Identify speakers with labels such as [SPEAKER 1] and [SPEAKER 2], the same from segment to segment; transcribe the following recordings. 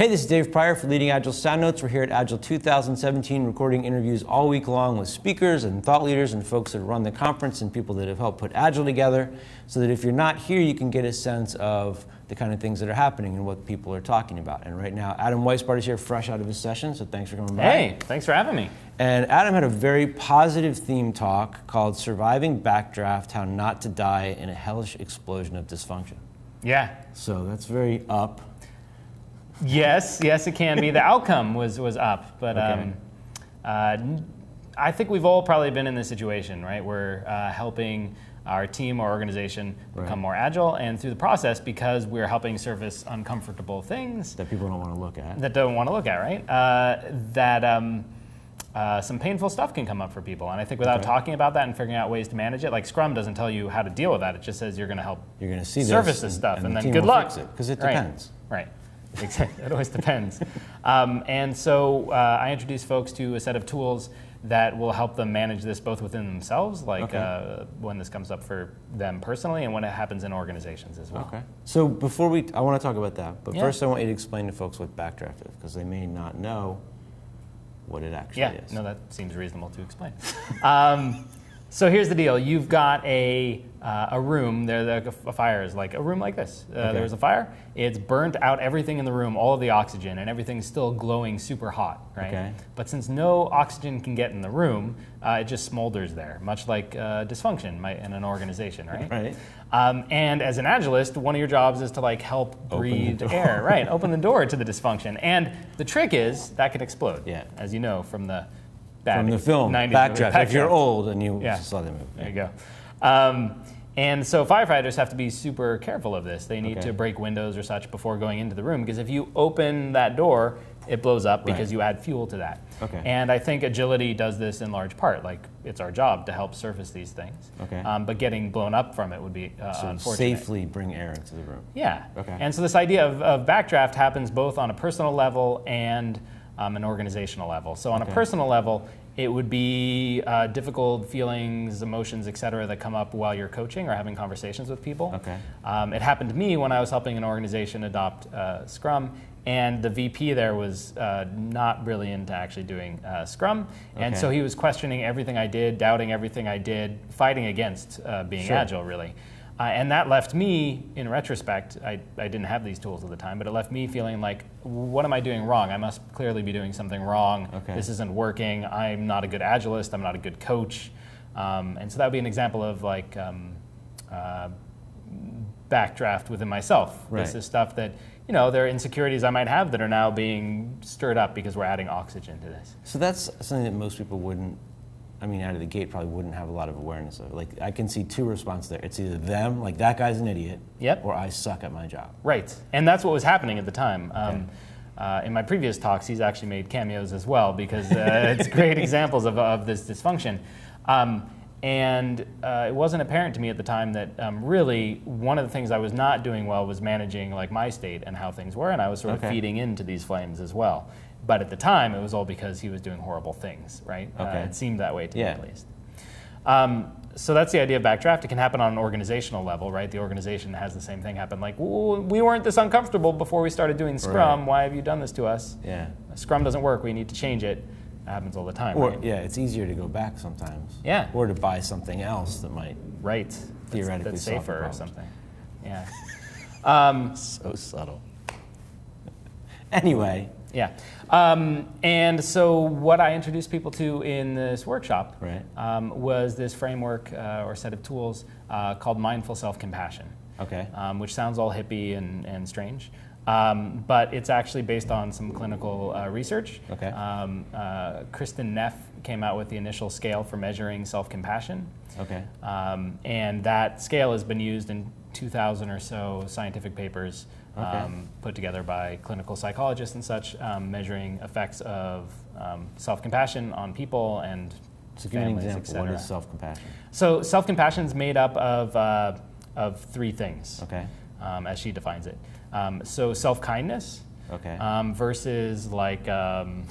[SPEAKER 1] Hey, this is Dave Prior for Leading Agile Sound Notes. We're here at Agile 2017 recording interviews all week long with speakers and thought leaders and folks that run the conference and people that have helped put Agile together so that if you're not here, you can get a sense of the kind of things that are happening and what people are talking about. And right now, Adam Weisbart is here fresh out of his session, so thanks for coming by.
[SPEAKER 2] Hey, thanks for having me.
[SPEAKER 1] And Adam had a very positive theme talk called Surviving Backdraft How Not to Die in a Hellish Explosion of Dysfunction.
[SPEAKER 2] Yeah.
[SPEAKER 1] So that's very up.
[SPEAKER 2] Yes, yes, it can be. The outcome was was up, but
[SPEAKER 1] Okay.
[SPEAKER 2] um, uh, I think we've all probably been in this situation, right? We're uh, helping our team or organization
[SPEAKER 1] Right.
[SPEAKER 2] become more agile, and through the process, because we're helping surface uncomfortable things
[SPEAKER 1] That people don't want to look at.
[SPEAKER 2] that don't want to look at, right? Uh, that um, uh, some painful stuff can come up for people, and I think without
[SPEAKER 1] Okay.
[SPEAKER 2] talking about that and figuring out ways to manage it, like Scrum doesn't tell you how to deal with that. It just says you're going to help
[SPEAKER 1] You're going to see
[SPEAKER 2] surface
[SPEAKER 1] this,
[SPEAKER 2] stuff, and,
[SPEAKER 1] the
[SPEAKER 2] then good luck.
[SPEAKER 1] fix it because it
[SPEAKER 2] Right.
[SPEAKER 1] depends.
[SPEAKER 2] Right. Exactly. it always depends. Um, and so uh, I introduce folks to a set of tools that will help them manage this both within themselves, like
[SPEAKER 1] Okay.
[SPEAKER 2] uh, when this comes up for them personally, and when it happens in organizations as well.
[SPEAKER 1] Okay. So before we, I want to talk about that, but
[SPEAKER 2] Yeah.
[SPEAKER 1] first I want you to explain to folks what backdraft is because they may not know what it actually
[SPEAKER 2] Yeah,
[SPEAKER 1] is.
[SPEAKER 2] no, that seems reasonable to explain. um, so here's the deal: you've got a uh, a room. There, the a fire is like a room like this. Uh,
[SPEAKER 1] Okay.
[SPEAKER 2] There's a fire. It's burnt out everything in the room, all of the oxygen, and everything's still glowing super hot, right?
[SPEAKER 1] Okay.
[SPEAKER 2] But since no oxygen can get in the room, uh, it just smolders there, much like uh, dysfunction might, in an organization, right?
[SPEAKER 1] Right.
[SPEAKER 2] Um, and as an agilist, one of your jobs is to like help breathe air, right? Open the door to the dysfunction. And the trick is that can explode.
[SPEAKER 1] Yeah.
[SPEAKER 2] As you know from the
[SPEAKER 1] From the film,
[SPEAKER 2] 90s
[SPEAKER 1] Backdraft. If you're old and you
[SPEAKER 2] Yeah.
[SPEAKER 1] saw the movie.
[SPEAKER 2] There you go. Um, and so firefighters have to be super careful of this. They need
[SPEAKER 1] Okay.
[SPEAKER 2] to break windows or such before going into the room because if you open that door, it blows up because
[SPEAKER 1] Right.
[SPEAKER 2] you add fuel to that.
[SPEAKER 1] Okay.
[SPEAKER 2] And I think agility does this in large part. Like it's our job to help surface these things.
[SPEAKER 1] Okay.
[SPEAKER 2] Um, but getting blown up from it would be uh,
[SPEAKER 1] So
[SPEAKER 2] unfortunate.
[SPEAKER 1] safely bring air into the room.
[SPEAKER 2] Yeah.
[SPEAKER 1] Okay.
[SPEAKER 2] And so this idea of, of backdraft happens both on a personal level and um, an organizational level. So on
[SPEAKER 1] Okay.
[SPEAKER 2] a personal level, it would be uh, difficult feelings, emotions, et cetera, that come up while you're coaching or having conversations with people.
[SPEAKER 1] Okay.
[SPEAKER 2] Um, it happened to me when I was helping an organization adopt uh, Scrum, and the VP there was uh, not really into actually doing uh, Scrum, and
[SPEAKER 1] Okay.
[SPEAKER 2] so he was questioning everything I did, doubting everything I did, fighting against uh, being
[SPEAKER 1] Sure.
[SPEAKER 2] agile, really. Uh, and that left me, in retrospect, I, I didn't have these tools at the time, but it left me feeling like, what am I doing wrong? I must clearly be doing something wrong.
[SPEAKER 1] Okay.
[SPEAKER 2] This isn't working. I'm not a good agilist. I'm not a good coach. Um, and so that would be an example of like um, uh, backdraft within myself.
[SPEAKER 1] Right.
[SPEAKER 2] This is stuff that, you know, there are insecurities I might have that are now being stirred up because we're adding oxygen to this.
[SPEAKER 1] So that's something that most people wouldn't, I mean, out of the gate probably wouldn't have a lot of awareness of. it. Like, I can see two responses there. It's either them, like, that guy's an idiot,
[SPEAKER 2] Yep.
[SPEAKER 1] or I suck at my job.
[SPEAKER 2] Right, and that's what was happening at the time. Um, uh, in my previous talks, he's actually made cameos as well because uh, it's great examples of, of this dysfunction. Um, and uh, it wasn't apparent to me at the time that um, really one of the things I was not doing well was managing like my state and how things were, and I was sort of
[SPEAKER 1] Okay.
[SPEAKER 2] feeding into these flames as well. But at the time, it was all because he was doing horrible things, right? Uh, it seemed that way to
[SPEAKER 1] Yeah.
[SPEAKER 2] me at least. Um, so that's the idea of backdraft. It can happen on an organizational level, right? The organization has the same thing happen. Like, we weren't this uncomfortable before we started doing Scrum.
[SPEAKER 1] Right.
[SPEAKER 2] Why have you done this to us?
[SPEAKER 1] Yeah.
[SPEAKER 2] Scrum doesn't work. We need to change it. It happens all the time.
[SPEAKER 1] Or,
[SPEAKER 2] right?
[SPEAKER 1] yeah, it's easier to go back sometimes.
[SPEAKER 2] Yeah.
[SPEAKER 1] Or to buy something else that might
[SPEAKER 2] Right. That's-
[SPEAKER 1] Theoretically
[SPEAKER 2] that's,
[SPEAKER 1] the
[SPEAKER 2] safer or something. Yeah. Um,
[SPEAKER 1] so subtle. Anyway,
[SPEAKER 2] Yeah. Um, and so, what I introduced people to in this workshop
[SPEAKER 1] Right.
[SPEAKER 2] um, was this framework uh, or set of tools uh, called mindful self compassion,
[SPEAKER 1] okay.
[SPEAKER 2] um, which sounds all hippie and, and strange. Um, but it's actually based on some clinical uh, research.
[SPEAKER 1] Okay.
[SPEAKER 2] Um, uh, Kristin Neff came out with the initial scale for measuring self compassion.
[SPEAKER 1] Okay.
[SPEAKER 2] Um, and that scale has been used in 2,000 or so scientific papers
[SPEAKER 1] Okay.
[SPEAKER 2] um, put together by clinical psychologists and such, um, measuring effects of um, self compassion on people and
[SPEAKER 1] So give an
[SPEAKER 2] families, et
[SPEAKER 1] example. What self-compassion?
[SPEAKER 2] So self compassion is made up of, uh, of three things,
[SPEAKER 1] Okay.
[SPEAKER 2] um, as she defines it. Um, so self kindness
[SPEAKER 1] Okay.
[SPEAKER 2] um, versus like um,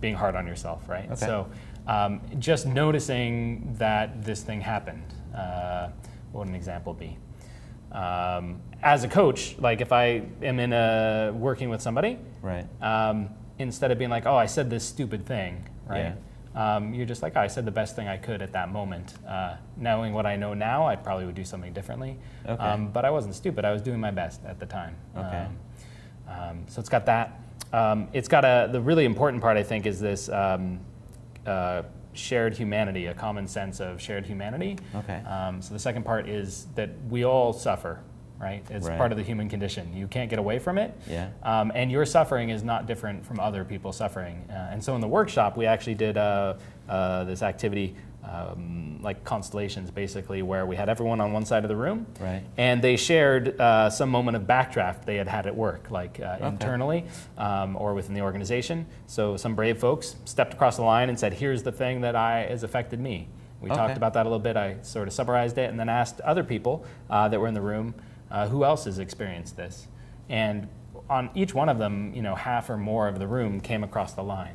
[SPEAKER 2] being hard on yourself, right?
[SPEAKER 1] Okay.
[SPEAKER 2] So um, just noticing that this thing happened. Uh, what would an example be? Um, as a coach, like if I am in a working with somebody,
[SPEAKER 1] Right.
[SPEAKER 2] um, instead of being like, "Oh, I said this stupid thing," right? Um, you're just like, oh, "I said the best thing I could at that moment." Uh, knowing what I know now, I probably would do something differently.
[SPEAKER 1] Okay.
[SPEAKER 2] Um, but I wasn't stupid. I was doing my best at the time.
[SPEAKER 1] Okay.
[SPEAKER 2] Um, um, so it's got that. Um, it's got a the really important part I think is this um, uh, shared humanity, a common sense of shared humanity.
[SPEAKER 1] Okay.
[SPEAKER 2] Um, so the second part is that we all suffer, right? It's
[SPEAKER 1] Right.
[SPEAKER 2] part of the human condition. You can't get away from it.
[SPEAKER 1] Yeah.
[SPEAKER 2] Um, and your suffering is not different from other people's suffering. Uh, and so in the workshop, we actually did uh, uh, this activity, um, like constellations, basically, where we had everyone on one side of the room,
[SPEAKER 1] Right.
[SPEAKER 2] and they shared uh, some moment of backdraft they had had at work, like uh, internally um, or within the organization. So some brave folks stepped across the line and said, "Here's the thing that I has affected me." We
[SPEAKER 1] Okay.
[SPEAKER 2] talked about that a little bit. I sort of summarized it, and then asked other people uh, that were in the room uh, who else has experienced this. And on each one of them, you know, half or more of the room came across the line.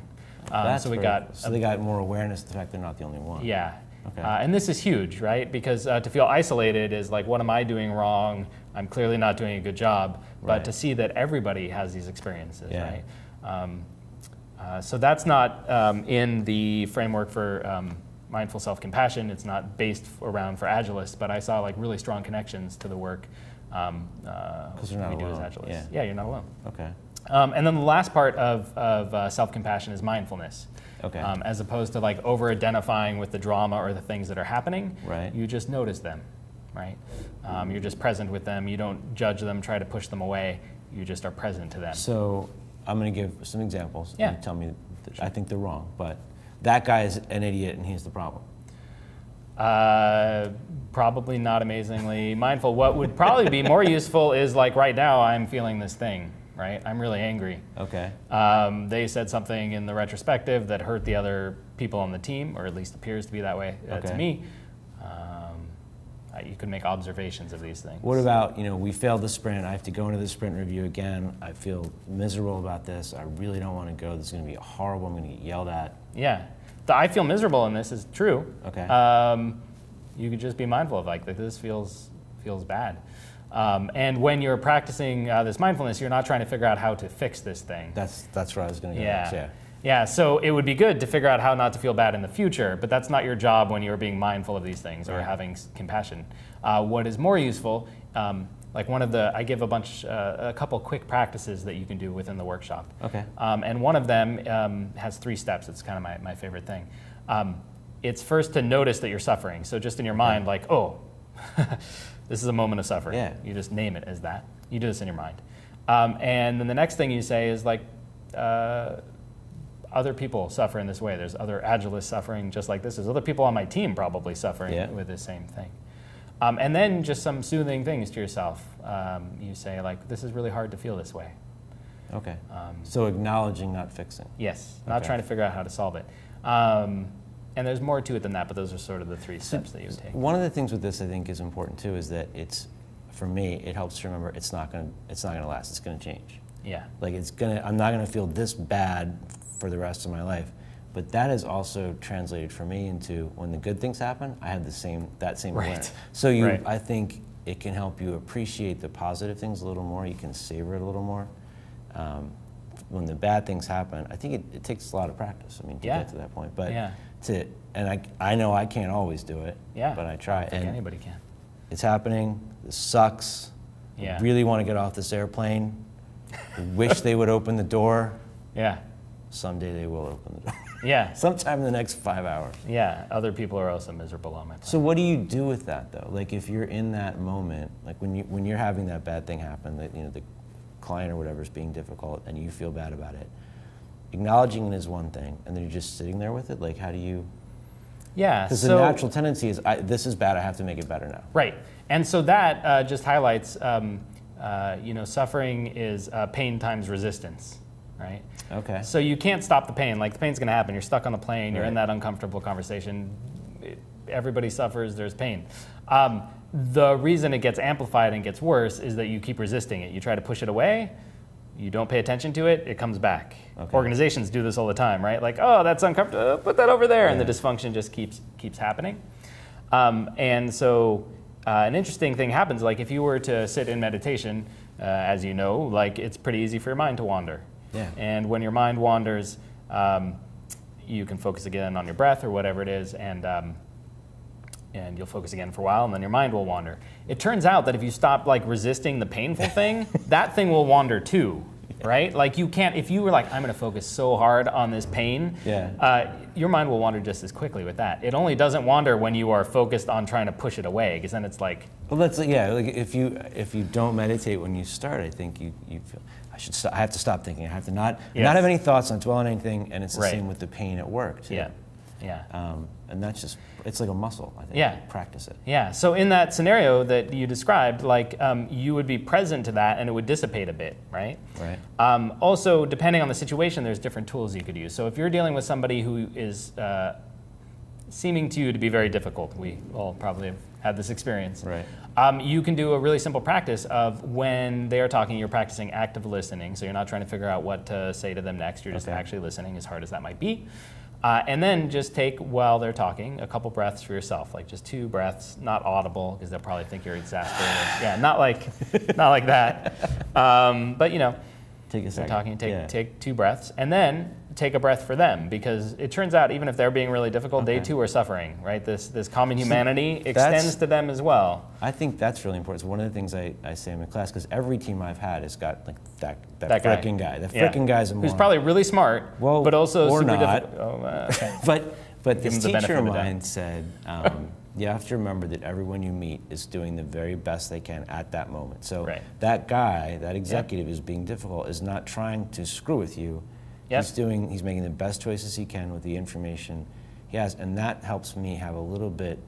[SPEAKER 2] Um, so we got
[SPEAKER 1] So they got more awareness of the fact they're not the only one.
[SPEAKER 2] yeah.
[SPEAKER 1] Okay.
[SPEAKER 2] Uh, and this is huge, right? Because uh, to feel isolated is like, what am I doing wrong? I'm clearly not doing a good job. But
[SPEAKER 1] Right.
[SPEAKER 2] to see that everybody has these experiences,
[SPEAKER 1] Yeah.
[SPEAKER 2] right? Um, uh, so that's not um, in the framework for um, mindful self-compassion. It's not based around for Agilists, but I saw like really strong connections to the work um, uh,
[SPEAKER 1] 'Cause you're not
[SPEAKER 2] we do as
[SPEAKER 1] alone.
[SPEAKER 2] Agilists.
[SPEAKER 1] Yeah.
[SPEAKER 2] yeah, you're not alone.
[SPEAKER 1] Okay.
[SPEAKER 2] Um, and then the last part of, of uh, self-compassion is mindfulness.
[SPEAKER 1] Okay.
[SPEAKER 2] Um, as opposed to like over-identifying with the drama or the things that are happening.
[SPEAKER 1] Right.
[SPEAKER 2] You just notice them, right? Um, you're just present with them. You don't judge them, try to push them away. You just are present to them.
[SPEAKER 1] So I'm going to give some examples.
[SPEAKER 2] Yeah.
[SPEAKER 1] Tell me that I think they're wrong, but that guy is an idiot and he's the problem.
[SPEAKER 2] Uh, probably not amazingly mindful. What would probably be more useful is like right now I'm feeling this thing, right? I'm really angry.
[SPEAKER 1] Okay.
[SPEAKER 2] Um, they said something in the retrospective that hurt the other people on the team, or at least appears to be that way uh, to me. Um, you can make observations of these things.
[SPEAKER 1] What about, you know, we failed the sprint. I have to go into the sprint review again. I feel miserable about this. I really don't want to go. This is going to be horrible. I'm going to get yelled at.
[SPEAKER 2] Yeah, the I feel miserable in this is true.
[SPEAKER 1] Okay.
[SPEAKER 2] Um, you could just be mindful of like that. This feels feels bad. Um, and when you're practicing uh, this mindfulness, you're not trying to figure out how to fix this thing.
[SPEAKER 1] That's that's where I was going to go
[SPEAKER 2] Yeah.
[SPEAKER 1] next. Yeah.
[SPEAKER 2] Yeah, so it would be good to figure out how not to feel bad in the future, but that's not your job when you're being mindful of these things or having s- compassion. Uh, what is more useful, um, like one of the, I give a bunch, uh, a couple quick practices that you can do within the workshop.
[SPEAKER 1] Okay.
[SPEAKER 2] Um, and one of them um, has three steps. It's kind of my, my favorite thing. Um, it's first to notice that you're suffering. So just in your mind, like, oh, this is a moment of suffering.
[SPEAKER 1] Yeah.
[SPEAKER 2] You just name it as that. You do this in your mind. Um, and then the next thing you say is like, uh, other people suffer in this way. There's other agilists suffering just like this. There's other people on my team probably suffering
[SPEAKER 1] Yeah.
[SPEAKER 2] with the same thing. Um, and then just some soothing things to yourself. Um, you say like, this is really hard to feel this way.
[SPEAKER 1] Okay.
[SPEAKER 2] Um,
[SPEAKER 1] So acknowledging, not fixing.
[SPEAKER 2] Yes, not
[SPEAKER 1] Okay.
[SPEAKER 2] trying to figure out how to solve it. And there's more to it than that, but those are sort of the three steps that you would take.
[SPEAKER 1] One of the things with this I think is important too is that it's, for me, it helps to remember it's not going to it's not going to last. It's going to change.
[SPEAKER 2] Yeah.
[SPEAKER 1] Like it's gonna, I'm not gonna feel this bad for the rest of my life. But that is also translated for me into when the good things happen, I have the same that same
[SPEAKER 2] Right.
[SPEAKER 1] awareness. So you,
[SPEAKER 2] Right.
[SPEAKER 1] I think it can help you appreciate the positive things a little more. You can savor it a little more. Um, when the bad things happen, I think it, it takes a lot of practice. I mean, to
[SPEAKER 2] Yeah.
[SPEAKER 1] get to that point. But
[SPEAKER 2] Yeah.
[SPEAKER 1] To and I, I know I can't always do it.
[SPEAKER 2] Yeah.
[SPEAKER 1] But I try.
[SPEAKER 2] I think
[SPEAKER 1] and
[SPEAKER 2] anybody can.
[SPEAKER 1] it's happening. This sucks.
[SPEAKER 2] Yeah.
[SPEAKER 1] I really want to get off this airplane. Wish they would open the door.
[SPEAKER 2] Yeah.
[SPEAKER 1] Someday they will open the door.
[SPEAKER 2] Yeah.
[SPEAKER 1] Sometime in the next five hours.
[SPEAKER 2] Yeah. Other people are also miserable on my planet.
[SPEAKER 1] So what do you do with that though? Like if you're in that moment, like when you when you're having that bad thing happen, that you know the client or whatever is being difficult, and you feel bad about it. Acknowledging it is one thing, and then you're just sitting there with it. Like how do you?
[SPEAKER 2] yeah.
[SPEAKER 1] Because
[SPEAKER 2] so,
[SPEAKER 1] the natural tendency is, I, this is bad. I have to make it better now.
[SPEAKER 2] Right. And so that uh, just highlights, um, uh, you know, suffering is uh, pain times resistance, right?
[SPEAKER 1] Okay.
[SPEAKER 2] So you can't stop the pain. Like the pain's going to happen. You're stuck on the plane. You're in that uncomfortable conversation. It- everybody suffers. There's pain. Um, the reason it gets amplified and gets worse is that you keep resisting it. You try to push it away. You don't pay attention to it. It comes back.
[SPEAKER 1] Okay.
[SPEAKER 2] Organizations do this all the time, right? Like, oh, that's uncomfortable. Put that over there, and the dysfunction just keeps keeps happening. Um, and so uh, an interesting thing happens. Like if you were to sit in meditation, uh, as you know, like it's pretty easy for your mind to wander.
[SPEAKER 1] Yeah.
[SPEAKER 2] And when your mind wanders, um, you can focus again on your breath or whatever it is, and um, and you'll focus again for a while, and then your mind will wander. It turns out that if you stop like resisting the painful thing, that thing will wander too. Right? Like you can't. If you were like, I'm going to focus so hard on this pain,
[SPEAKER 1] Yeah.
[SPEAKER 2] uh, your mind will wander just as quickly with that. It only doesn't wander when you are focused on trying to push it away, because then it's like,
[SPEAKER 1] Well, that's yeah. Like if you if you don't meditate when you start, I think you you feel I should. Stop, I have to stop thinking. I have to not
[SPEAKER 2] Yes.
[SPEAKER 1] not have any thoughts, not dwell on anything. And it's the
[SPEAKER 2] Right.
[SPEAKER 1] same with the pain at work too.
[SPEAKER 2] yeah, yeah.
[SPEAKER 1] Um, and that's just it's like a muscle. I think.
[SPEAKER 2] Yeah.
[SPEAKER 1] Practice it.
[SPEAKER 2] Yeah. So in that scenario that you described, like um, you would be present to that, and it would dissipate a bit, right?
[SPEAKER 1] Right.
[SPEAKER 2] Um, also, depending on the situation, there's different tools you could use. So if you're dealing with somebody who is uh, seeming to you to be very difficult, we all probably have had this experience.
[SPEAKER 1] Right.
[SPEAKER 2] Um, you can do a really simple practice of when they are talking, you're practicing active listening. So you're not trying to figure out what to say to them next. You're just
[SPEAKER 1] Okay.
[SPEAKER 2] actually listening, as hard as that might be. Uh, and then just take, while they're talking, a couple breaths for yourself, like just two breaths, not audible, because they'll probably think you're exasperated. yeah, not like, not like that. Um, but you know,
[SPEAKER 1] Take a second.
[SPEAKER 2] talking, take,
[SPEAKER 1] Yeah.
[SPEAKER 2] take two breaths, and then take a breath for them, because it turns out even if they're being really difficult, they too are suffering, right? This, this common humanity
[SPEAKER 1] that's-
[SPEAKER 2] extends to them as well.
[SPEAKER 1] I think that's really important. It's one of the things I, I say in my class because every team I've had has got like that that,
[SPEAKER 2] That guy.
[SPEAKER 1] frickin' guy. The
[SPEAKER 2] Yeah.
[SPEAKER 1] frickin' guy's a
[SPEAKER 2] Who's probably really smart,
[SPEAKER 1] Well,
[SPEAKER 2] but also
[SPEAKER 1] or
[SPEAKER 2] super
[SPEAKER 1] not.
[SPEAKER 2] difficult. Oh, uh, okay.
[SPEAKER 1] But but this teacher of
[SPEAKER 2] of the doubt.
[SPEAKER 1] mine said, um, you have to remember that everyone you meet is doing the very best they can at that moment. So
[SPEAKER 2] Right.
[SPEAKER 1] that guy, that executive, is being difficult, is not trying to screw with you.
[SPEAKER 2] Yep.
[SPEAKER 1] He's doing, he's making the best choices he can with the information he has, and that helps me have a little bit,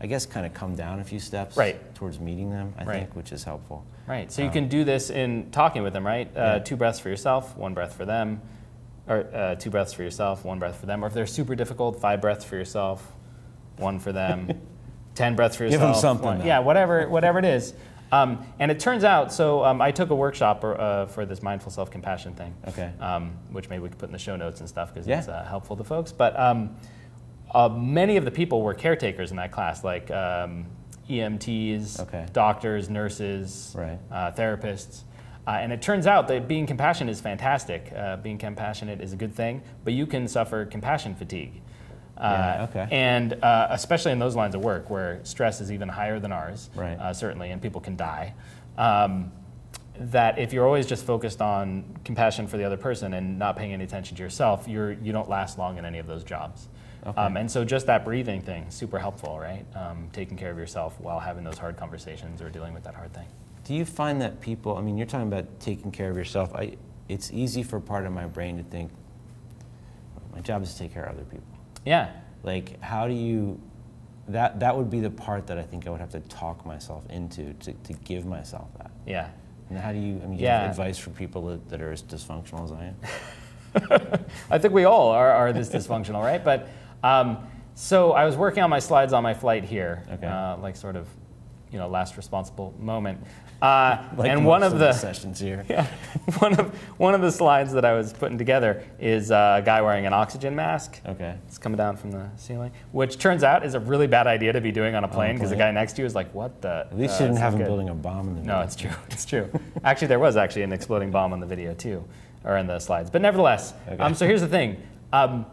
[SPEAKER 1] I guess, kind of come down a few steps
[SPEAKER 2] Right.
[SPEAKER 1] towards meeting them. I
[SPEAKER 2] Right.
[SPEAKER 1] think, which is helpful.
[SPEAKER 2] Right. So you
[SPEAKER 1] Um,
[SPEAKER 2] can do this in talking with them, right? Uh,
[SPEAKER 1] Yeah.
[SPEAKER 2] Two breaths for yourself, one breath for them, or uh, two breaths for yourself, one breath for them. Or if they're super difficult, five breaths for yourself, one for them, ten breaths for yourself.
[SPEAKER 1] Give
[SPEAKER 2] yourself.
[SPEAKER 1] 'em something,
[SPEAKER 2] one- Yeah, whatever, whatever it is. Um, and it turns out, so um, I took a workshop uh, for this mindful self-compassion thing,
[SPEAKER 1] Okay.
[SPEAKER 2] um, which maybe we could put in the show notes and stuff because
[SPEAKER 1] Yeah.
[SPEAKER 2] it's uh, helpful to folks. But um, uh, many of the people were caretakers in that class, like um, EMTs,
[SPEAKER 1] Okay.
[SPEAKER 2] doctors, nurses,
[SPEAKER 1] Right.
[SPEAKER 2] uh, therapists. Uh, and it turns out that being compassionate is fantastic. Uh, being compassionate is a good thing, but you can suffer compassion fatigue. Uh,
[SPEAKER 1] Yeah, okay.
[SPEAKER 2] And uh, especially in those lines of work where stress is even higher than ours,
[SPEAKER 1] Right.
[SPEAKER 2] uh, certainly, and people can die. Um, that if you're always just focused on compassion for the other person and not paying any attention to yourself, you're, you don't last long in any of those jobs.
[SPEAKER 1] Okay.
[SPEAKER 2] Um, and so just that breathing thing, super helpful, right? Um, taking care of yourself while having those hard conversations or dealing with that hard thing.
[SPEAKER 1] Do you find that people, I mean, you're talking about taking care of yourself. I, it's easy for part of my brain to think, my job is to take care of other people.
[SPEAKER 2] Yeah,
[SPEAKER 1] Like, how do you, that, that would be the part that I think I would have to talk myself into to, to give myself that.
[SPEAKER 2] yeah.
[SPEAKER 1] And how do you, I mean, do you
[SPEAKER 2] Yeah.
[SPEAKER 1] have advice for people that, that are as dysfunctional as I am?
[SPEAKER 2] I think we all are, are this dysfunctional, right? But um, so I was working on my slides on my flight here,
[SPEAKER 1] Okay.
[SPEAKER 2] uh, like sort of, you know, last responsible moment. Uh,
[SPEAKER 1] Like
[SPEAKER 2] and one of
[SPEAKER 1] the sessions here.
[SPEAKER 2] yeah, one of one of the slides that I was putting together is uh, a guy wearing an oxygen mask.
[SPEAKER 1] Okay.
[SPEAKER 2] It's coming down from the ceiling, which turns out is a really bad idea to be doing on a plane because the guy next to you is like, "What the?"
[SPEAKER 1] At least
[SPEAKER 2] uh,
[SPEAKER 1] you didn't have him
[SPEAKER 2] good."
[SPEAKER 1] building a bomb in the
[SPEAKER 2] No,
[SPEAKER 1] middle.
[SPEAKER 2] it's true. It's true. actually, there was actually an exploding bomb on the video too, or in the slides. But nevertheless,
[SPEAKER 1] Okay.
[SPEAKER 2] um, so here's the thing. Um,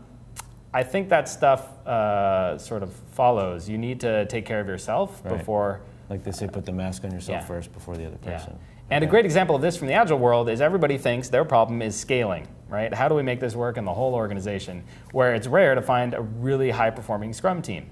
[SPEAKER 2] I think that stuff uh, sort of follows. You need to take care of yourself
[SPEAKER 1] Right.
[SPEAKER 2] before.
[SPEAKER 1] Like they say, put the mask on yourself
[SPEAKER 2] Yeah.
[SPEAKER 1] first before the other person. Yeah.
[SPEAKER 2] And a great example of this from the agile world is everybody thinks their problem is scaling, right? How do we make this work in the whole organization? Where it's rare to find a really high performing Scrum team,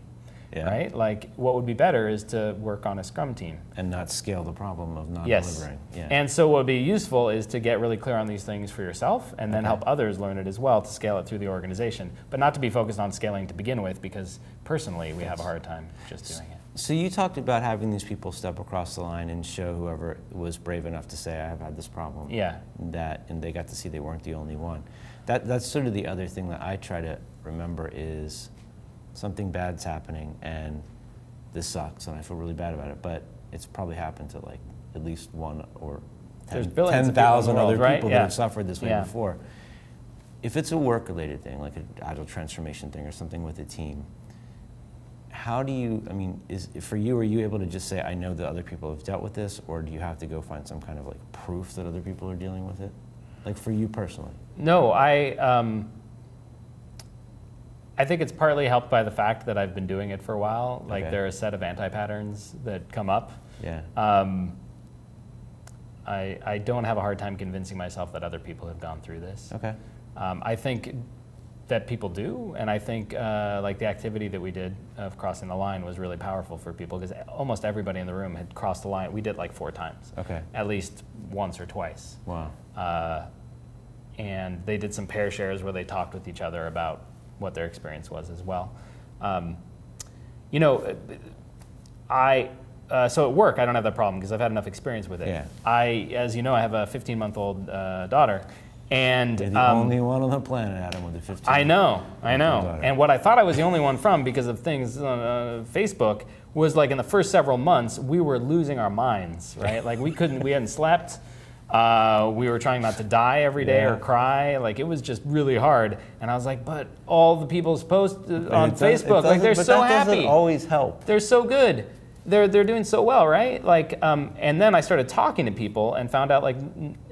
[SPEAKER 1] Yeah.
[SPEAKER 2] right? Like what would be better is to work on a Scrum team.
[SPEAKER 1] And not scale the problem of not
[SPEAKER 2] Yes.
[SPEAKER 1] delivering. Yeah.
[SPEAKER 2] And so what would be useful is to get really clear on these things for yourself and then
[SPEAKER 1] Okay.
[SPEAKER 2] help others learn it as well to scale it through the organization, but not to be focused on scaling to begin with because personally we have a hard time just doing it.
[SPEAKER 1] So you talked about having these people step across the line and show whoever was brave enough to say, "I have had this problem."
[SPEAKER 2] Yeah.
[SPEAKER 1] That, and they got to see they weren't the only one. That that's sort of the other thing that I try to remember is something bad's happening and this sucks and I feel really bad about it, but it's probably happened to like at least one or
[SPEAKER 2] There's
[SPEAKER 1] 10
[SPEAKER 2] billions of people in the
[SPEAKER 1] 10,000 other
[SPEAKER 2] right?
[SPEAKER 1] people
[SPEAKER 2] Yeah.
[SPEAKER 1] that have suffered this way
[SPEAKER 2] Yeah.
[SPEAKER 1] before. If it's a work-related thing, like an agile transformation thing or something with a team, how do you, I mean, is for you, are you able to just say, I know that other people have dealt with this, or do you have to go find some kind of like proof that other people are dealing with it? Like for you personally?
[SPEAKER 2] No, I, um, I think it's partly helped by the fact that I've been doing it for a while. Like
[SPEAKER 1] Okay.
[SPEAKER 2] there are a set of anti-patterns that come up.
[SPEAKER 1] Yeah.
[SPEAKER 2] Um, I, I don't have a hard time convincing myself that other people have gone through this.
[SPEAKER 1] Okay.
[SPEAKER 2] Um, I think that people do, and I think uh, like the activity that we did of crossing the line was really powerful for people because almost everybody in the room had crossed the line. We did like four times,
[SPEAKER 1] Okay.
[SPEAKER 2] at least once or twice,
[SPEAKER 1] Wow.
[SPEAKER 2] uh, and they did some pair shares where they talked with each other about what their experience was as well. Um, you know, I uh, so at work I don't have that problem because I've had enough experience with it.
[SPEAKER 1] Yeah.
[SPEAKER 2] I, as you know, I have a 15 month old uh, daughter, and
[SPEAKER 1] You're the
[SPEAKER 2] um,
[SPEAKER 1] only one on the planet, Adam, with a 15.
[SPEAKER 2] I know, I know.
[SPEAKER 1] daughter.
[SPEAKER 2] And what I thought I was the only one from because of things on uh, Facebook was like in the first several months we were losing our minds, right? like we couldn't, we hadn't slept. Uh, we were trying not to die every day
[SPEAKER 1] Yeah.
[SPEAKER 2] or cry. Like it was just really hard. And I was like, but all the people's posts uh, on
[SPEAKER 1] it does- it
[SPEAKER 2] Facebook, like they're so happy.
[SPEAKER 1] always help.
[SPEAKER 2] They're so good. They're, they're doing so well, right? Like, um, and then I started talking to people and found out like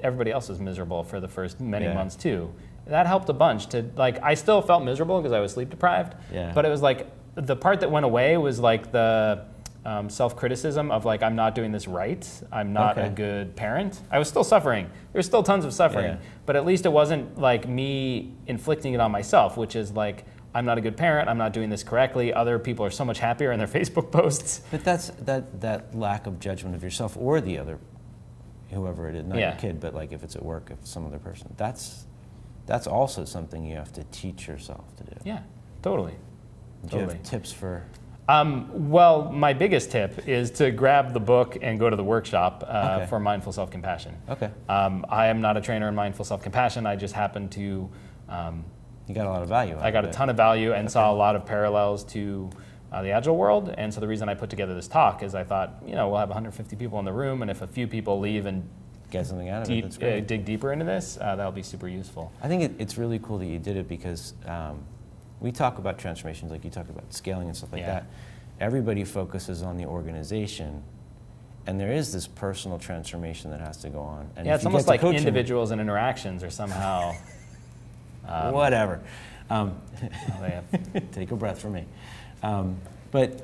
[SPEAKER 2] everybody else was miserable for the first many
[SPEAKER 1] Yeah.
[SPEAKER 2] months too. That helped a bunch to like. I still felt miserable because I was sleep deprived.
[SPEAKER 1] Yeah.
[SPEAKER 2] But it was like the part that went away was like the um, self-criticism of like I'm not doing this right. I'm not a good parent. I was still suffering. There's still tons of suffering,
[SPEAKER 1] Yeah.
[SPEAKER 2] but at least it wasn't like me inflicting it on myself, which is like I'm not a good parent. I'm not doing this correctly. Other people are so much happier in their Facebook posts.
[SPEAKER 1] But that's that that lack of judgment of yourself or the other, whoever it is, not
[SPEAKER 2] Yeah.
[SPEAKER 1] your kid, but like if it's at work, if some other person. That's that's also something you have to teach yourself to do.
[SPEAKER 2] Yeah, totally.
[SPEAKER 1] Do you
[SPEAKER 2] Totally.
[SPEAKER 1] have tips for?
[SPEAKER 2] Um, well, my biggest tip is to grab the book and go to the workshop uh,
[SPEAKER 1] Okay.
[SPEAKER 2] for mindful self compassion.
[SPEAKER 1] Okay,
[SPEAKER 2] Um, I am not a trainer in mindful self compassion. I just happen to, um,
[SPEAKER 1] you got a lot of value.
[SPEAKER 2] I got a
[SPEAKER 1] it.
[SPEAKER 2] ton of value and saw a lot of parallels to uh, the agile world. And so the reason I put together this talk is I thought, you know, we'll have 150 people in the room, and if a few people leave and
[SPEAKER 1] Get something out of it.
[SPEAKER 2] deep,
[SPEAKER 1] That's
[SPEAKER 2] uh, dig deeper into this, uh, that'll be super useful.
[SPEAKER 1] I think it, it's really cool that you did it because um, we talk about transformations, like you talk about scaling and stuff like
[SPEAKER 2] Yeah.
[SPEAKER 1] that. Everybody focuses on the organization, and there is this personal transformation that has to go on. And
[SPEAKER 2] yeah, it's almost like individuals and interactions are somehow. um,
[SPEAKER 1] whatever. Um, take a breath for me. Um, but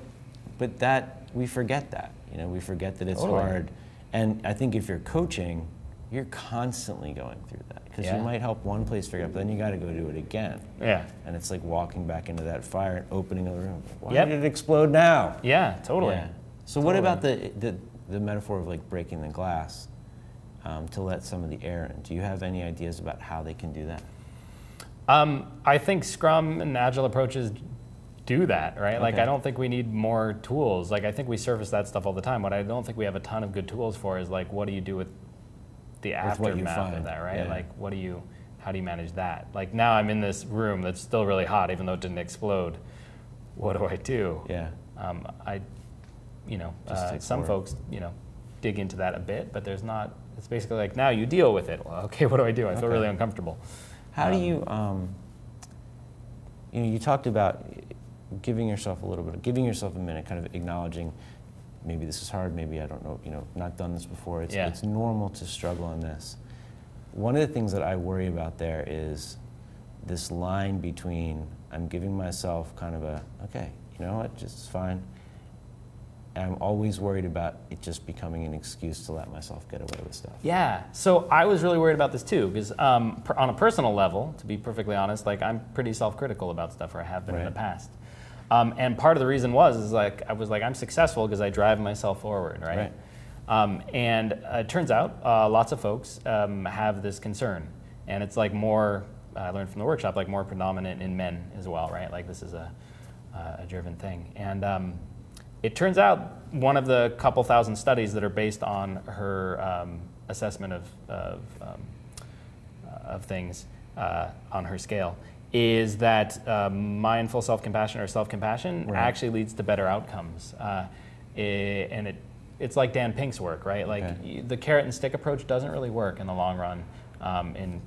[SPEAKER 1] but that we forget that. You know, we forget that it's
[SPEAKER 2] Totally.
[SPEAKER 1] hard. And I think if you're coaching, you're constantly going through that because
[SPEAKER 2] Yeah.
[SPEAKER 1] you might help one place figure out, but then you got to go do it again.
[SPEAKER 2] yeah.
[SPEAKER 1] And it's like walking back into that fire and opening the room. Why
[SPEAKER 2] Yep.
[SPEAKER 1] did it explode now?
[SPEAKER 2] Yeah, totally.
[SPEAKER 1] Yeah. So what about the, the the metaphor of like breaking the glass um, to let some of the air in? Do you have any ideas about how they can do that?
[SPEAKER 2] Um, I think Scrum and Agile approaches do that, right? Like, I don't think we need more tools. Like, I think we surface that stuff all the time. What I don't think we have a ton of good tools for is like, what do you do with the
[SPEAKER 1] With what you
[SPEAKER 2] aftermath of that, right?
[SPEAKER 1] yeah.
[SPEAKER 2] Like, what do you, how do you manage that? Like, now I'm in this room that's still really hot, even though it didn't explode. What do I do?
[SPEAKER 1] Yeah.
[SPEAKER 2] Um, I, you know, uh, some
[SPEAKER 1] forward.
[SPEAKER 2] folks, you know, dig into that a bit, but there's not. It's basically like now you deal with it. Well, okay, what do I do? I feel
[SPEAKER 1] Okay.
[SPEAKER 2] really uncomfortable.
[SPEAKER 1] How do
[SPEAKER 2] Um,
[SPEAKER 1] you, um, you know, you talked about giving yourself a little bit, giving yourself a minute, kind of acknowledging maybe this is hard, maybe I don't know, you know, not done this before. It's,
[SPEAKER 2] Yeah.
[SPEAKER 1] it's normal to struggle in this. One of the things that I worry about there is this line between I'm giving myself kind of a, okay, you know what, just fine. And I'm always worried about it just becoming an excuse to let myself get away with stuff.
[SPEAKER 2] Yeah. So I was really worried about this too, because um, on a personal level, to be perfectly honest, like I'm pretty self-critical about stuff, or I have been in the past. Um, and part of the reason was is like I was like I'm successful because I drive myself forward, right?
[SPEAKER 1] Right.
[SPEAKER 2] Um, and uh, it turns out uh, lots of folks um, have this concern, and it's like more. I learned from the workshop, like more predominant in men as well, right? Like this is a, uh, a driven thing, and um, it turns out one of the couple thousand studies that are based on her um, assessment of, of, um, uh, of things uh, on her scale is that uh, mindful self-compassion or self-compassion
[SPEAKER 1] Right.
[SPEAKER 2] actually leads to better outcomes. Uh, i- and it, it's like Dan Pink's work, right? Like
[SPEAKER 1] Okay.
[SPEAKER 2] the carrot and stick approach doesn't really work in the long run um, in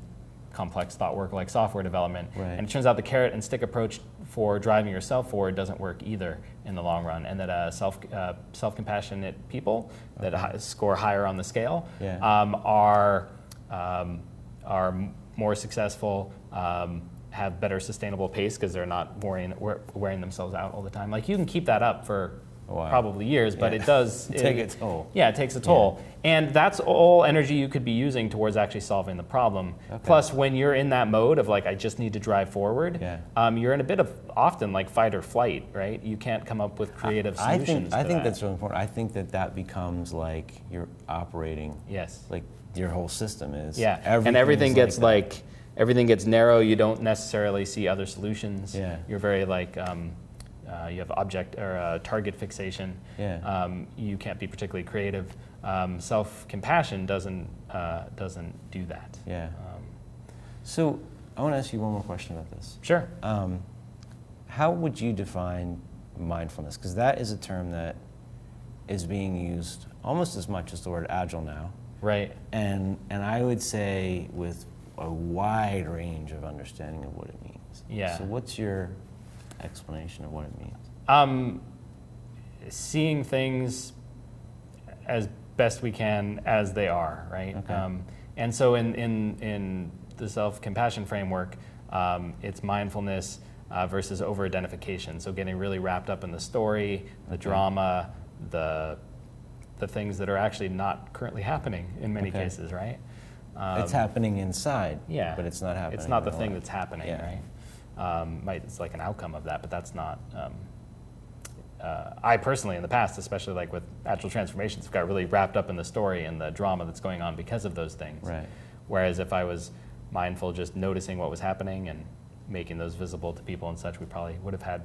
[SPEAKER 2] complex thought work like software development.
[SPEAKER 1] Right.
[SPEAKER 2] And it turns out the carrot and stick approach for driving yourself forward doesn't work either in the long run, and that uh, self uh, self compassionate people that hi- score higher on the scale
[SPEAKER 1] Yeah.
[SPEAKER 2] um, are um, are m- more successful. Um, have better sustainable pace because they're not wear- wearing themselves out all the time. Like you can keep that up for Probably years, but
[SPEAKER 1] Yeah.
[SPEAKER 2] it does
[SPEAKER 1] Take
[SPEAKER 2] it-
[SPEAKER 1] a toll.
[SPEAKER 2] Yeah, it takes a toll, and that's all energy you could be using towards actually solving the problem.
[SPEAKER 1] Okay.
[SPEAKER 2] Plus, when you're in that mode of like I just need to drive forward,
[SPEAKER 1] Yeah.
[SPEAKER 2] um, you're in a bit of often like fight or flight, right? You can't come up with creative
[SPEAKER 1] I
[SPEAKER 2] solutions.
[SPEAKER 1] think I think
[SPEAKER 2] that.
[SPEAKER 1] that's really important. I think that that becomes like you're operating
[SPEAKER 2] yes.
[SPEAKER 1] like your whole system is.
[SPEAKER 2] Yeah,
[SPEAKER 1] Everything
[SPEAKER 2] and everything gets
[SPEAKER 1] that.
[SPEAKER 2] like, everything gets narrow. You don't necessarily see other solutions.
[SPEAKER 1] Yeah.
[SPEAKER 2] You're very like um, uh, you have object or uh, target fixation.
[SPEAKER 1] Yeah.
[SPEAKER 2] Um, you can't be particularly creative. Um, Self compassion doesn't uh, doesn't do that.
[SPEAKER 1] Yeah.
[SPEAKER 2] Um,
[SPEAKER 1] So I want to ask you one more question about this.
[SPEAKER 2] sure.
[SPEAKER 1] Um, how would you define mindfulness? Because that is a term that is being used almost as much as the word agile now,
[SPEAKER 2] Right.
[SPEAKER 1] and and I would say with a wide range of understanding of what it means.
[SPEAKER 2] Yeah.
[SPEAKER 1] So what's your explanation of what it means?
[SPEAKER 2] Um, seeing things as best we can as they are, right?
[SPEAKER 1] Okay.
[SPEAKER 2] Um, and so in, in, in the self compassion framework, um, it's mindfulness uh, versus over identification. So getting really wrapped up in the story, the
[SPEAKER 1] Okay.
[SPEAKER 2] drama, the, the things that are actually not currently happening in many
[SPEAKER 1] Okay.
[SPEAKER 2] cases, right?
[SPEAKER 1] it's
[SPEAKER 2] Um,
[SPEAKER 1] happening inside.
[SPEAKER 2] yeah.
[SPEAKER 1] But it's not happening.
[SPEAKER 2] It's not the thing
[SPEAKER 1] life.
[SPEAKER 2] that's happening,
[SPEAKER 1] Yeah.
[SPEAKER 2] right? Um, might, it's like an outcome of that, but that's not. Um, uh, I personally, in the past, especially like with agile transformations, got really wrapped up in the story and the drama that's going on because of those things.
[SPEAKER 1] Right.
[SPEAKER 2] Whereas if I was mindful, just noticing what was happening and making those visible to people and such, we probably would have had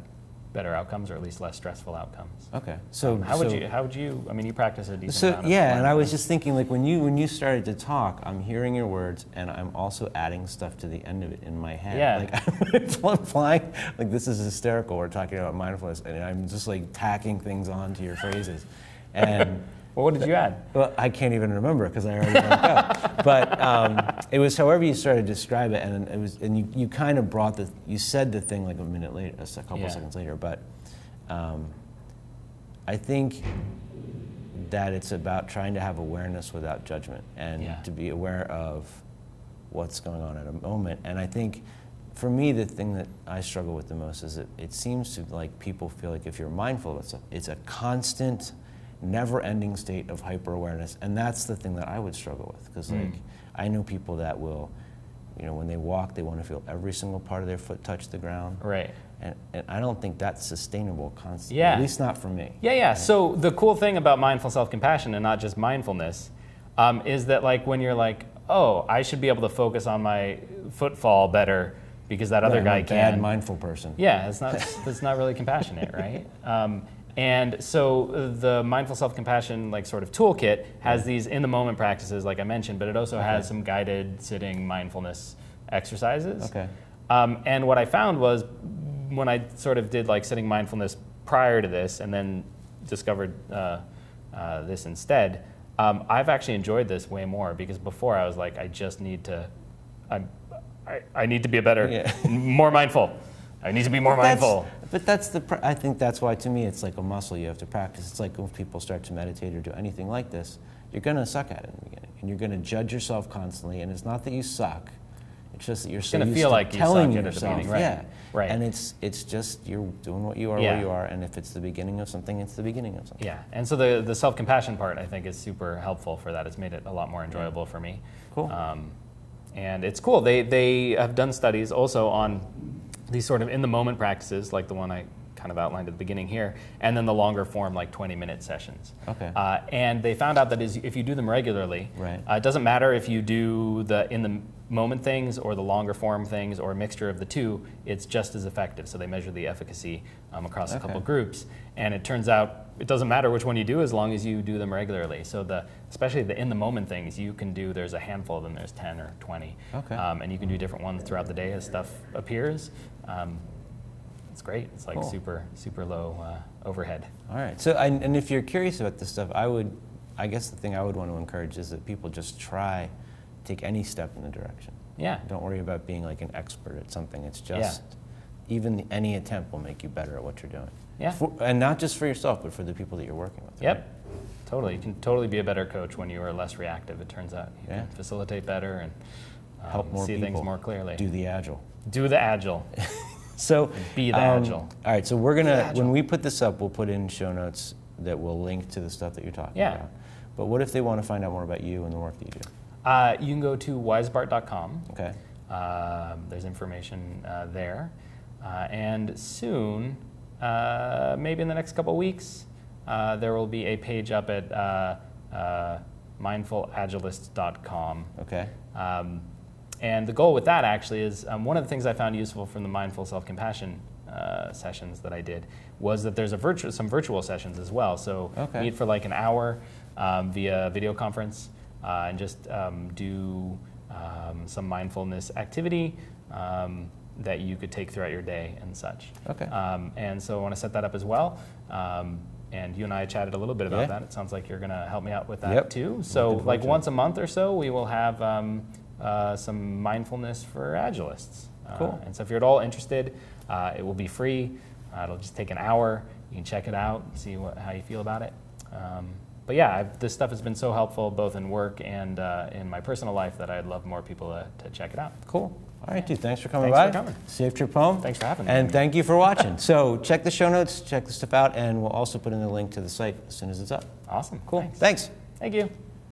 [SPEAKER 2] better outcomes or at least less stressful outcomes.
[SPEAKER 1] Okay. So
[SPEAKER 2] Um, how would you? How would you? I mean, you practice a decent
[SPEAKER 1] So yeah, and I was just thinking, like when you when you started to talk, I'm hearing your words, and I'm also adding stuff to the end of it in my head.
[SPEAKER 2] Yeah.
[SPEAKER 1] Like I'm flying. Like this is hysterical. We're talking about mindfulness, and I'm just like tacking things onto your phrases, and.
[SPEAKER 2] Well, what did you add?
[SPEAKER 1] Well, I can't even remember because I already let go. But um, it was however you started to describe it, and it was, and you, you kind of brought the, you said the thing like a minute later, a couple
[SPEAKER 2] Yeah.
[SPEAKER 1] seconds later. But um, I think that it's about trying to have awareness without judgment, and
[SPEAKER 2] Yeah.
[SPEAKER 1] to be aware of what's going on at a moment. And I think for me, the thing that I struggle with the most is that it seems to like people feel like if you're mindful of stuff, it's a constant, never-ending state of hyper awareness, and that's the thing that I would struggle with because
[SPEAKER 2] Mm.
[SPEAKER 1] like I know people that will, you know, when they walk, they want to feel every single part of their foot touch the ground,
[SPEAKER 2] Right.
[SPEAKER 1] and, and I don't think that's sustainable constantly.
[SPEAKER 2] Yeah.
[SPEAKER 1] At least not for me.
[SPEAKER 2] Yeah, yeah. So the cool thing about mindful self-compassion and not just mindfulness um, is that like when you're like, oh, I should be able to focus on my footfall better because that other
[SPEAKER 1] I'm
[SPEAKER 2] guy
[SPEAKER 1] a bad
[SPEAKER 2] can.
[SPEAKER 1] mindful person.
[SPEAKER 2] Yeah, it's not that's not really compassionate, right? Um, and so the mindful self-compassion like sort of toolkit has these in the moment practices, like I mentioned, but it also has some guided sitting mindfulness exercises.
[SPEAKER 1] Okay.
[SPEAKER 2] Um, and what I found was when I sort of did like sitting mindfulness prior to this, and then discovered uh, uh, this instead. Um, I've actually enjoyed this way more because before I was like, I just need to, I'm, I, I need to be a better,
[SPEAKER 1] Yeah.
[SPEAKER 2] more mindful. I need to be more
[SPEAKER 1] That's-
[SPEAKER 2] mindful.
[SPEAKER 1] But that's the. pr- I think that's why, to me, it's like a muscle you have to practice. It's like when people start to meditate or do anything like this, you're gonna suck at it in the beginning, and you're gonna judge yourself constantly. And it's not that you suck; it's just that you're so
[SPEAKER 2] gonna
[SPEAKER 1] used
[SPEAKER 2] feel
[SPEAKER 1] to
[SPEAKER 2] like you
[SPEAKER 1] telling
[SPEAKER 2] suck at it at the
[SPEAKER 1] yourself,
[SPEAKER 2] right,
[SPEAKER 1] yeah,
[SPEAKER 2] right.
[SPEAKER 1] And it's it's just you're doing what you are
[SPEAKER 2] Yeah.
[SPEAKER 1] where you are, and if it's the beginning of something, it's the beginning of something.
[SPEAKER 2] Yeah, and so the, the self compassion part I think is super helpful for that. It's made it a lot more enjoyable for me.
[SPEAKER 1] Cool.
[SPEAKER 2] Um, and it's cool. They, they have done studies also on these sort of in the moment practices, like the one I kind of outlined at the beginning here, and then the longer form, like 20 minute sessions.
[SPEAKER 1] Okay.
[SPEAKER 2] Uh, and they found out that is, if you do them regularly,
[SPEAKER 1] Right.
[SPEAKER 2] uh, it doesn't matter if you do the in the moment things or the longer form things or a mixture of the two, it's just as effective. So they measure the efficacy um, across a couple groups. And it turns out it doesn't matter which one you do as long as you do them regularly. So the especially the in the moment things you can do. There's a handful of them. There's 10 or 20.
[SPEAKER 1] Okay.
[SPEAKER 2] Um, and you can do different ones throughout the day as stuff appears. Um, it's great. It's like
[SPEAKER 1] Cool.
[SPEAKER 2] super super low uh, overhead.
[SPEAKER 1] All right. So, and, and if you're curious about this stuff, I would, I guess the thing I would want to encourage is that people just try, take any step in the direction.
[SPEAKER 2] Yeah.
[SPEAKER 1] Don't worry about being like an expert at something. It's
[SPEAKER 2] Yeah.
[SPEAKER 1] just even the- any attempt will make you better at what you're doing.
[SPEAKER 2] Yeah.
[SPEAKER 1] For, and not just for yourself, but for the people that you're working with.
[SPEAKER 2] Yep.
[SPEAKER 1] right?
[SPEAKER 2] Totally. You can totally be a better coach when you are less reactive, it turns out. You
[SPEAKER 1] Yeah.
[SPEAKER 2] can facilitate better and um,
[SPEAKER 1] Help more
[SPEAKER 2] see
[SPEAKER 1] people.
[SPEAKER 2] things more clearly.
[SPEAKER 1] Do the agile.
[SPEAKER 2] Do the agile.
[SPEAKER 1] So
[SPEAKER 2] Be the
[SPEAKER 1] um,
[SPEAKER 2] agile.
[SPEAKER 1] All right, so we're gonna when we put this up, we'll put in show notes that will link to the stuff that you're talking
[SPEAKER 2] Yeah.
[SPEAKER 1] about. But what if they want to find out more about you and the work that you do?
[SPEAKER 2] Uh, you can go to weisbart.com.
[SPEAKER 1] Okay.
[SPEAKER 2] Um, there's information uh, there. Uh, and soon, uh, maybe in the next couple weeks, uh, there will be a page up at uh, uh, mindfulagilist.com.
[SPEAKER 1] Okay.
[SPEAKER 2] Um, and the goal with that actually is um, one of the things I found useful from the mindful self compassion uh, sessions that I did was that there's a virtual, some virtual sessions as well. So
[SPEAKER 1] Okay.
[SPEAKER 2] meet for like an hour um, via video conference uh, and just um, do um, some mindfulness activity um, that you could take throughout your day and such.
[SPEAKER 1] Okay.
[SPEAKER 2] Um, and so I want to set that up as well. Um, and you and I chatted a little bit about
[SPEAKER 1] Yeah.
[SPEAKER 2] that. It sounds like you're going to help me out with that
[SPEAKER 1] Yep.
[SPEAKER 2] too. So like
[SPEAKER 1] it.
[SPEAKER 2] once a month or so, we will have um, uh, some mindfulness for agilists. Uh,
[SPEAKER 1] Cool.
[SPEAKER 2] and so if you're at all interested, uh, it will be free. Uh, it'll just take an hour. You can check it out, see what, how you feel about it. Um, but yeah, I've, this stuff has been so helpful both in work and uh, in my personal life that I'd love more people to, to check it out.
[SPEAKER 1] Cool. All right, dude. Thanks for coming
[SPEAKER 2] Thanks
[SPEAKER 1] by.
[SPEAKER 2] for coming.
[SPEAKER 1] Safe trip home.
[SPEAKER 2] Thanks for having me.
[SPEAKER 1] And thank you for watching. so check the show notes, check the stuff out, and we'll also put in the link to the site as soon as it's up.
[SPEAKER 2] Awesome.
[SPEAKER 1] Cool.
[SPEAKER 2] Thanks.
[SPEAKER 1] Thanks.
[SPEAKER 2] Thank you.